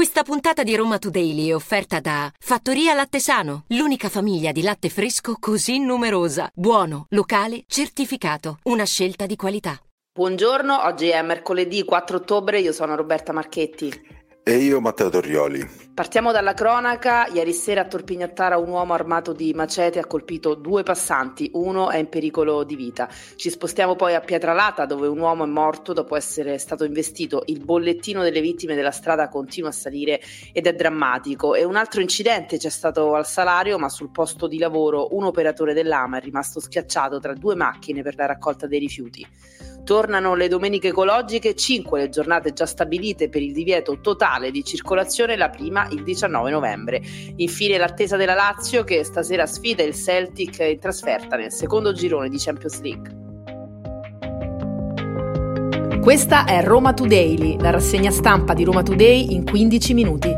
Questa puntata di Roma Today è offerta da Fattoria Latte Sano, l'unica famiglia di latte fresco così numerosa. Buono, locale, certificato. Una scelta di qualità. Buongiorno, oggi è mercoledì 4 ottobre, io sono Roberta Marchetti. E io Matteo Torrioli. Partiamo dalla cronaca. Ieri sera a Torpignattara un uomo armato di macete ha colpito due passanti, uno è in pericolo di vita. Ci spostiamo poi a Pietralata dove un uomo è morto dopo essere stato investito. Il bollettino delle vittime della strada continua a salire ed è drammatico. E un altro incidente c'è stato al salario, ma sul posto di lavoro un operatore dell'AMA è rimasto schiacciato tra due macchine per la raccolta dei rifiuti. Tornano le domeniche ecologiche, 5 le giornate già stabilite per il divieto totale di circolazione, la prima il 19 novembre. Infine l'attesa della Lazio che stasera sfida il Celtic in trasferta nel secondo girone di Champions League. Questa è Roma Today, la rassegna stampa di Roma Today in 15 minuti.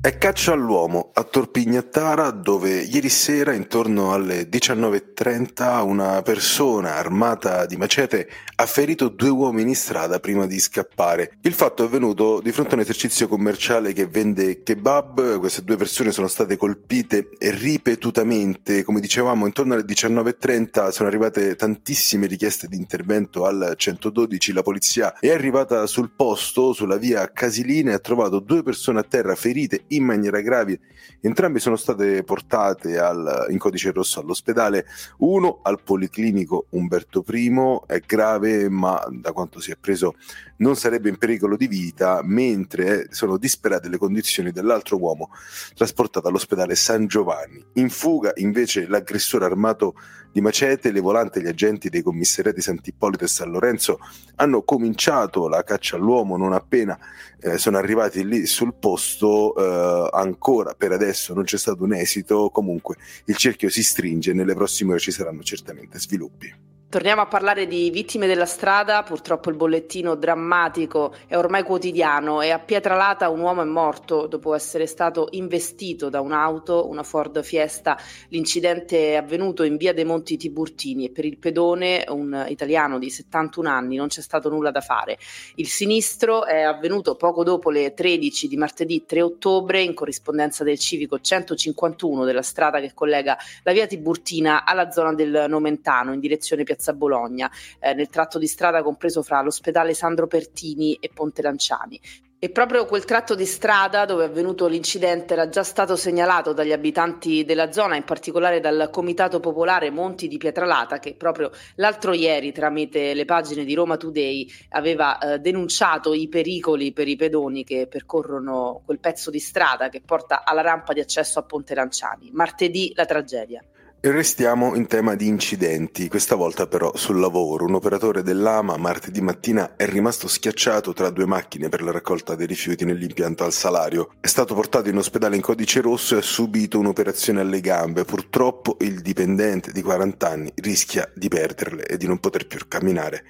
È caccia all'uomo a Torpignattara dove ieri sera intorno alle 19.30 una persona armata di macete ha ferito due uomini in strada prima di scappare. Il fatto è avvenuto di fronte a un esercizio commerciale che vende kebab, queste due persone sono state colpite ripetutamente, come dicevamo intorno alle 19.30 sono arrivate tantissime richieste di intervento al 112, la polizia è arrivata sul posto, sulla via Casilina e ha trovato due persone a terra ferite in maniera grave. Entrambi sono state portate al, in codice rosso all'ospedale, uno al Policlinico Umberto I, è grave ma da quanto si è preso non sarebbe in pericolo di vita, mentre sono disperate le condizioni dell'altro uomo trasportato all'ospedale San Giovanni. In fuga invece l'aggressore armato di macete, le volanti e gli agenti dei commissariati Sant'Ippolito e San Lorenzo hanno cominciato la caccia all'uomo non appena eh, sono arrivati lì sul posto, eh, ancora per adesso non c'è stato un esito, comunque il cerchio si stringe nelle prossime ore ci saranno certamente sviluppi. Torniamo a parlare di vittime della strada, purtroppo il bollettino drammatico è ormai quotidiano e a Pietralata un uomo è morto dopo essere stato investito da un'auto, una Ford Fiesta. L'incidente è avvenuto in via dei Monti Tiburtini e per il pedone, un italiano di 71 anni, non c'è stato nulla da fare. Il sinistro è avvenuto poco dopo le 13 di martedì 3 ottobre in corrispondenza del civico 151 della strada che collega la via Tiburtina alla zona del Nomentano in direzione Piazza Piazza Bologna, eh, nel tratto di strada compreso fra l'ospedale Sandro Pertini e Ponte Lanciani. E proprio quel tratto di strada dove è avvenuto l'incidente era già stato segnalato dagli abitanti della zona, in particolare dal Comitato Popolare Monti di Pietralata, che proprio l'altro ieri, tramite le pagine di Roma Today, aveva eh, denunciato i pericoli per i pedoni che percorrono quel pezzo di strada che porta alla rampa di accesso a Ponte Lanciani. Martedì la tragedia. E restiamo in tema di incidenti, questa volta però sul lavoro. Un operatore dell'AMA martedì mattina è rimasto schiacciato tra due macchine per la raccolta dei rifiuti nell'impianto al salario. È stato portato in ospedale in codice rosso e ha subito un'operazione alle gambe. Purtroppo il dipendente di 40 anni rischia di perderle e di non poter più camminare.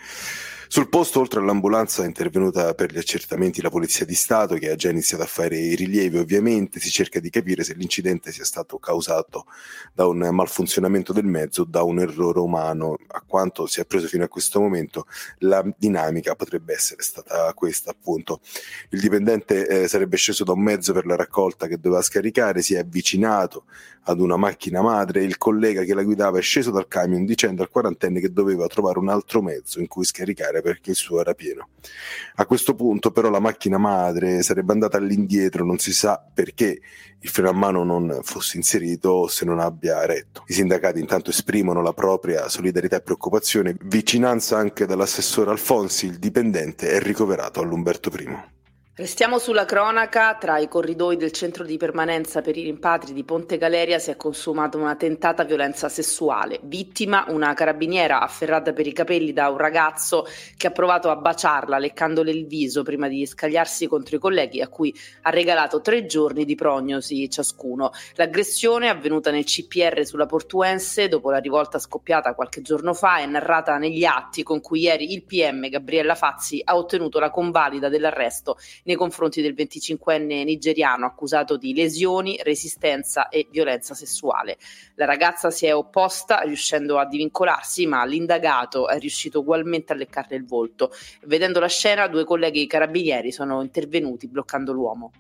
Sul posto, oltre all'ambulanza, è intervenuta per gli accertamenti la Polizia di Stato, che ha già iniziato a fare i rilievi. Ovviamente si cerca di capire se l'incidente sia stato causato da un malfunzionamento del mezzo o da un errore umano. A quanto si è preso fino a questo momento, la dinamica potrebbe essere stata questa, appunto. Il dipendente eh, sarebbe sceso da un mezzo per la raccolta che doveva scaricare, si è avvicinato ad una macchina madre, il collega che la guidava è sceso dal camion dicendo al quarantenne che doveva trovare un altro mezzo in cui scaricare perché il suo era pieno. A questo punto però la macchina madre sarebbe andata all'indietro, non si sa perché il freno a mano non fosse inserito o se non abbia retto. I sindacati intanto esprimono la propria solidarietà e preoccupazione, vicinanza anche dall'assessore Alfonsi, il dipendente è ricoverato all'Umberto I. Restiamo sulla cronaca, tra i corridoi del centro di permanenza per i rimpatri di Ponte Galeria si è consumata una tentata violenza sessuale. Vittima una carabiniera afferrata per i capelli da un ragazzo che ha provato a baciarla leccandole il viso prima di scagliarsi contro i colleghi a cui ha regalato tre giorni di prognosi ciascuno. L'aggressione avvenuta nel CPR sulla Portuense dopo la rivolta scoppiata qualche giorno fa è narrata negli atti con cui ieri il PM Gabriella Fazzi ha ottenuto la convalida dell'arresto nei confronti del 25enne nigeriano accusato di lesioni, resistenza e violenza sessuale. La ragazza si è opposta riuscendo a divincolarsi, ma l'indagato è riuscito ugualmente a leccarle il volto. Vedendo la scena, due colleghi carabinieri sono intervenuti bloccando l'uomo.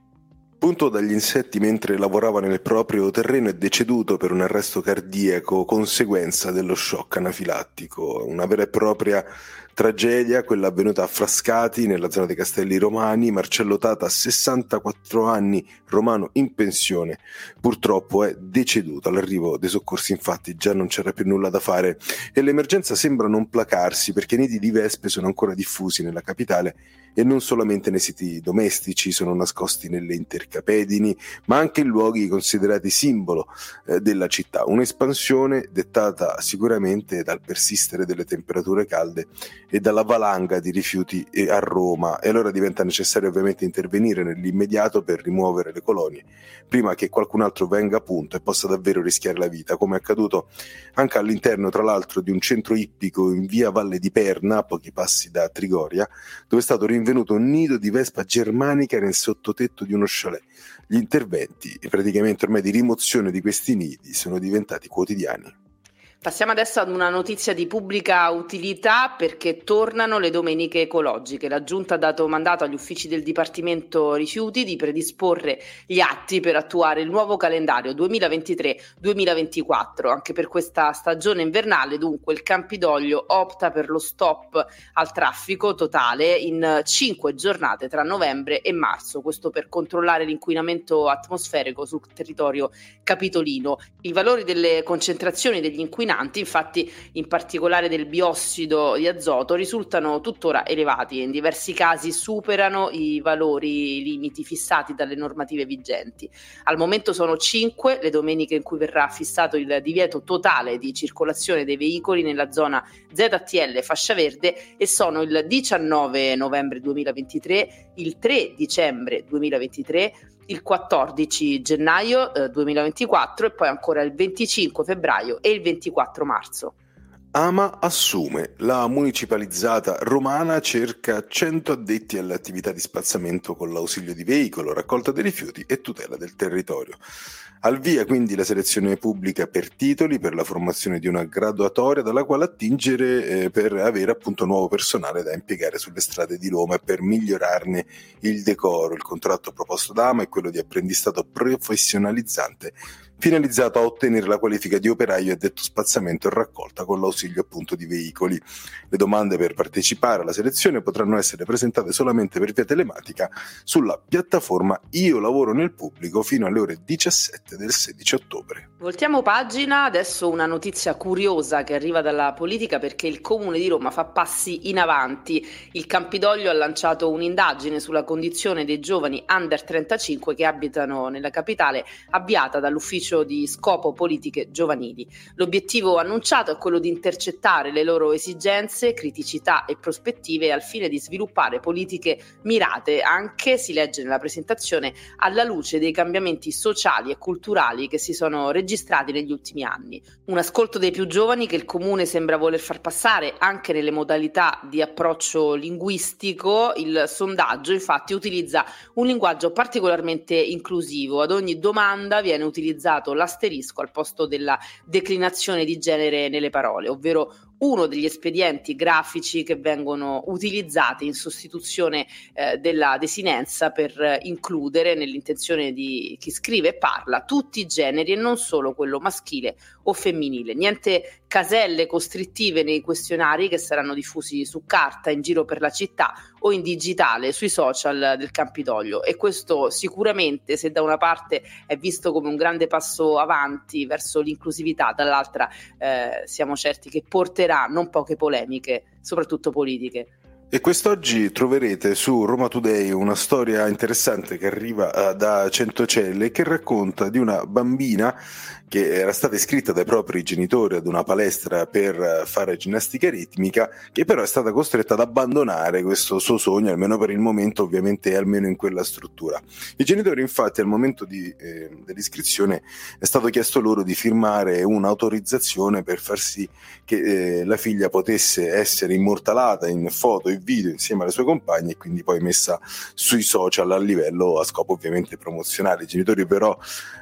Punto dagli insetti mentre lavorava nel proprio terreno è deceduto per un arresto cardiaco conseguenza dello shock anafilattico, una vera e propria tragedia, quella avvenuta a Frascati, nella zona dei Castelli Romani. Marcello Tata, 64 anni, romano in pensione, purtroppo è deceduto. All'arrivo dei soccorsi, infatti, già non c'era più nulla da fare e l'emergenza sembra non placarsi perché i nidi di vespe sono ancora diffusi nella capitale e non solamente nei siti domestici, sono nascosti nelle intercapedini, ma anche in luoghi considerati simbolo eh, della città. Un'espansione dettata sicuramente dal persistere delle temperature calde e dalla valanga di rifiuti a Roma e allora diventa necessario ovviamente intervenire nell'immediato per rimuovere le colonie prima che qualcun altro venga a punto e possa davvero rischiare la vita, come è accaduto anche all'interno tra l'altro di un centro ippico in via Valle di Perna, a pochi passi da Trigoria, dove è stato rinvenuto un nido di vespa germanica nel sottotetto di uno chalet. Gli interventi, praticamente ormai di rimozione di questi nidi, sono diventati quotidiani. Passiamo adesso ad una notizia di pubblica utilità perché tornano le domeniche ecologiche. La Giunta ha dato mandato agli uffici del Dipartimento Rifiuti di predisporre gli atti per attuare il nuovo calendario 2023-2024. Anche per questa stagione invernale, dunque, il Campidoglio opta per lo stop al traffico totale in cinque giornate tra novembre e marzo. Questo per controllare l'inquinamento atmosferico sul territorio capitolino. I valori delle concentrazioni degli inquinanti inquinanti, infatti in particolare del biossido di azoto, risultano tuttora elevati e in diversi casi superano i valori limiti fissati dalle normative vigenti. Al momento sono cinque le domeniche in cui verrà fissato il divieto totale di circolazione dei veicoli nella zona ZTL fascia verde e sono il 19 novembre 2023, il 3 dicembre 2023, il 14 gennaio eh, 2024 e poi ancora il 25 febbraio e il 24 marzo. Ama assume. La municipalizzata romana cerca 100 addetti alle attività di spazzamento con l'ausilio di veicolo, raccolta dei rifiuti e tutela del territorio. Al via quindi la selezione pubblica per titoli per la formazione di una graduatoria dalla quale attingere eh, per avere appunto nuovo personale da impiegare sulle strade di Roma e per migliorarne il decoro. Il contratto proposto da Ama è quello di apprendistato professionalizzante finalizzato a ottenere la qualifica di operaio addetto spazzamento e raccolta con l'ausilio appunto di veicoli. Le domande per partecipare alla selezione potranno essere presentate solamente per via telematica sulla piattaforma Io lavoro nel pubblico fino alle ore 17 del 16 ottobre. Voltiamo pagina, adesso una notizia curiosa che arriva dalla politica perché il Comune di Roma fa passi in avanti. Il Campidoglio ha lanciato un'indagine sulla condizione dei giovani under 35 che abitano nella capitale, avviata dall'ufficio di scopo politiche giovanili. L'obiettivo annunciato è quello di intercettare le loro esigenze, criticità e prospettive al fine di sviluppare politiche mirate, anche, si legge nella presentazione, alla luce dei cambiamenti sociali e culturali che si sono registrati negli ultimi anni. Un ascolto dei più giovani che il comune sembra voler far passare anche nelle modalità di approccio linguistico. Il sondaggio infatti utilizza un linguaggio particolarmente inclusivo. Ad ogni domanda viene utilizzato l'asterisco al posto della declinazione di genere nelle parole, ovvero uno degli espedienti grafici che vengono utilizzati in sostituzione eh, della desinenza per eh, includere nell'intenzione di chi scrive e parla tutti i generi e non solo quello maschile o femminile. Niente caselle costrittive nei questionari che saranno diffusi su carta in giro per la città o in digitale sui social del Campidoglio e questo sicuramente se da una parte è visto come un grande passo avanti verso l'inclusività, dall'altra eh, siamo certi che porterà non poche polemiche, soprattutto politiche. E quest'oggi troverete su Roma Today una storia interessante che arriva uh, da Centocelle che racconta di una bambina che era stata iscritta dai propri genitori ad una palestra per fare ginnastica ritmica, che però è stata costretta ad abbandonare questo suo sogno, almeno per il momento, ovviamente, almeno in quella struttura. I genitori, infatti, al momento di, eh, dell'iscrizione è stato chiesto loro di firmare un'autorizzazione per far sì che eh, la figlia potesse essere immortalata in foto e video insieme alle sue compagne e quindi poi messa sui social a livello a scopo ovviamente promozionale. I genitori però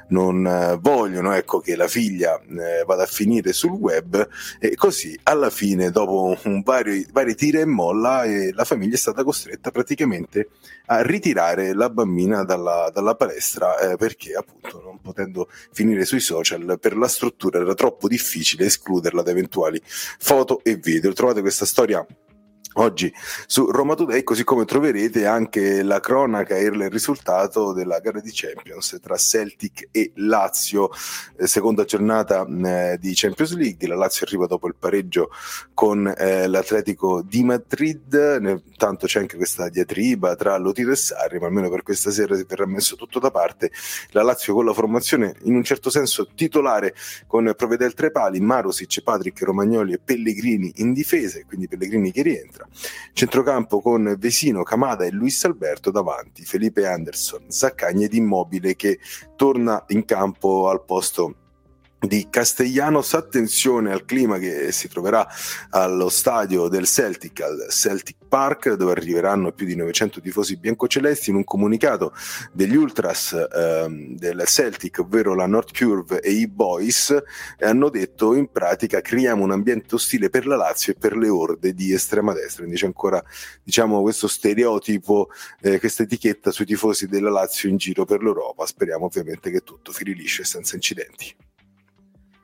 non eh, vogliono ecco, che la figlia eh, vada a finire sul web e così alla fine dopo un vario, vari tira e molla eh, la famiglia è stata costretta praticamente a ritirare la bambina dalla, dalla palestra eh, perché appunto non potendo finire sui social per la struttura era troppo difficile escluderla da eventuali foto e video. Trovate questa storia oggi su Roma Today, così come troverete anche la cronaca e il risultato della gara di Champions tra Celtic e Lazio, eh, seconda giornata eh, di Champions League. La Lazio arriva dopo il pareggio con eh, l'Atletico di Madrid, tanto c'è anche questa diatriba tra Lotito e Sarri, ma almeno per questa sera si verrà messo tutto da parte. La Lazio con la formazione in un certo senso titolare con Provedel Trepali, Marosic, Patrick Romagnoli e Pellegrini in difesa, quindi Pellegrini che rientra. Centrocampo con Vesino, Camada e Luis Alberto davanti, Felipe Anderson, Zaccagni ed Immobile che torna in campo al posto di Castellanos. Attenzione al clima che si troverà allo stadio del Celtic, al Celtic Park, dove arriveranno più di 900 tifosi biancocelesti. In un comunicato degli ultras ehm, del Celtic, ovvero la North Curve e i Boys, hanno detto in pratica creiamo un ambiente ostile per la Lazio e per le orde di estrema destra. Quindi c'è ancora diciamo, questo stereotipo, eh, questa etichetta sui tifosi della Lazio in giro per l'Europa. Speriamo ovviamente che tutto fili liscio e senza incidenti.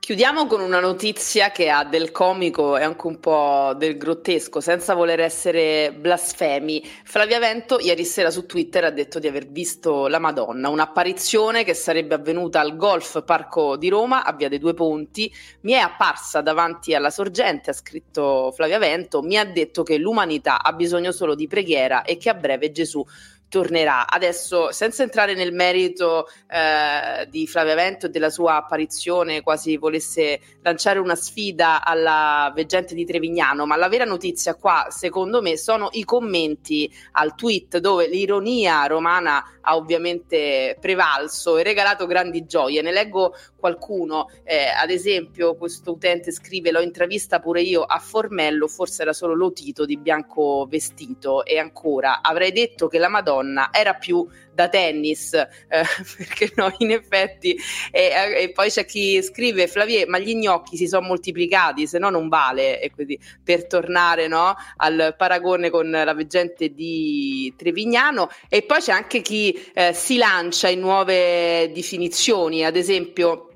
Chiudiamo con una notizia che ha del comico e anche un po' del grottesco, senza voler essere blasfemi. Flavia Vento ieri sera su Twitter ha detto di aver visto la Madonna, un'apparizione che sarebbe avvenuta al Golf Parco di Roma a Via dei Due Ponti. Mi è apparsa davanti alla sorgente, ha scritto Flavia Vento, mi ha detto che l'umanità ha bisogno solo di preghiera e che a breve Gesù tornerà. Adesso, senza entrare nel merito eh, di Flavia Vento e della sua apparizione, quasi volesse lanciare una sfida alla veggente di Trevignano, ma la vera notizia qua, secondo me, sono i commenti al tweet dove l'ironia romana ha ovviamente prevalso e regalato grandi gioie. Ne leggo qualcuno, eh, ad esempio questo utente scrive l'ho intravista pure io a Formello, forse era solo Lotito di bianco vestito e ancora avrei detto che la Madonna era più da tennis, eh, perché no, in effetti, e, e, poi c'è chi scrive, Flavie, ma gli gnocchi si sono moltiplicati, se no non vale, e quindi per tornare no, al paragone con la veggente di Trevignano, e poi c'è anche chi eh, si lancia in nuove definizioni, ad esempio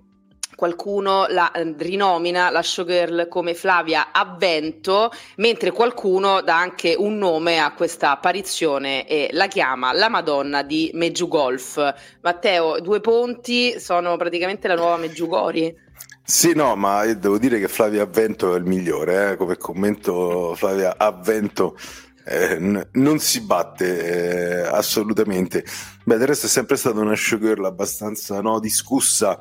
qualcuno la eh, rinomina la showgirl come Flavia Avvento, mentre qualcuno dà anche un nome a questa apparizione e la chiama la Madonna di Meggiugolf. Matteo, due ponti sono praticamente la nuova Meggiugori. Sì, no, ma devo dire che Flavia Avvento è il migliore, eh? come commento Flavia Avvento eh, n- non si batte eh, assolutamente. Beh, del resto è sempre stata una showgirl abbastanza no, discussa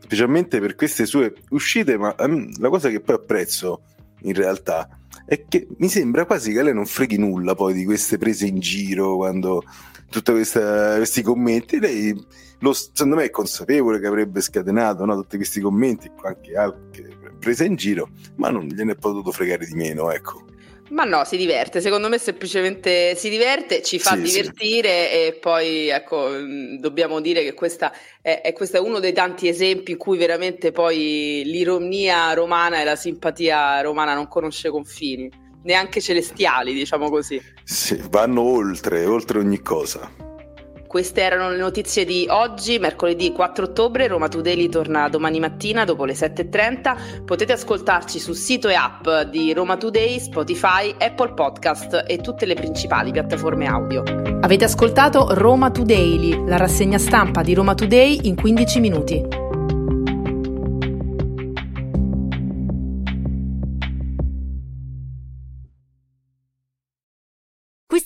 specialmente per queste sue uscite, ma um, la cosa che poi apprezzo in realtà è che mi sembra quasi che lei non freghi nulla poi di queste prese in giro quando tutti questi commenti. Lei lo, secondo me è consapevole che avrebbe scatenato no, tutti questi commenti anche altre prese in giro ma non gliene è potuto fregare di meno ecco ma no, si diverte, secondo me semplicemente si diverte, ci fa sì, divertire sì. e poi ecco, mm, dobbiamo dire che questa è, è, questo è uno dei tanti esempi in cui veramente poi l'ironia romana e la simpatia romana non conosce confini, neanche celestiali, diciamo così. Sì, vanno oltre, oltre ogni cosa. Queste erano le notizie di oggi, mercoledì 4 ottobre. Roma Today torna domani mattina dopo le 7.30. Potete ascoltarci sul sito e app di Roma Today, Spotify, Apple Podcast e tutte le principali piattaforme audio. Avete ascoltato Roma Today, la rassegna stampa di Roma Today in 15 minuti.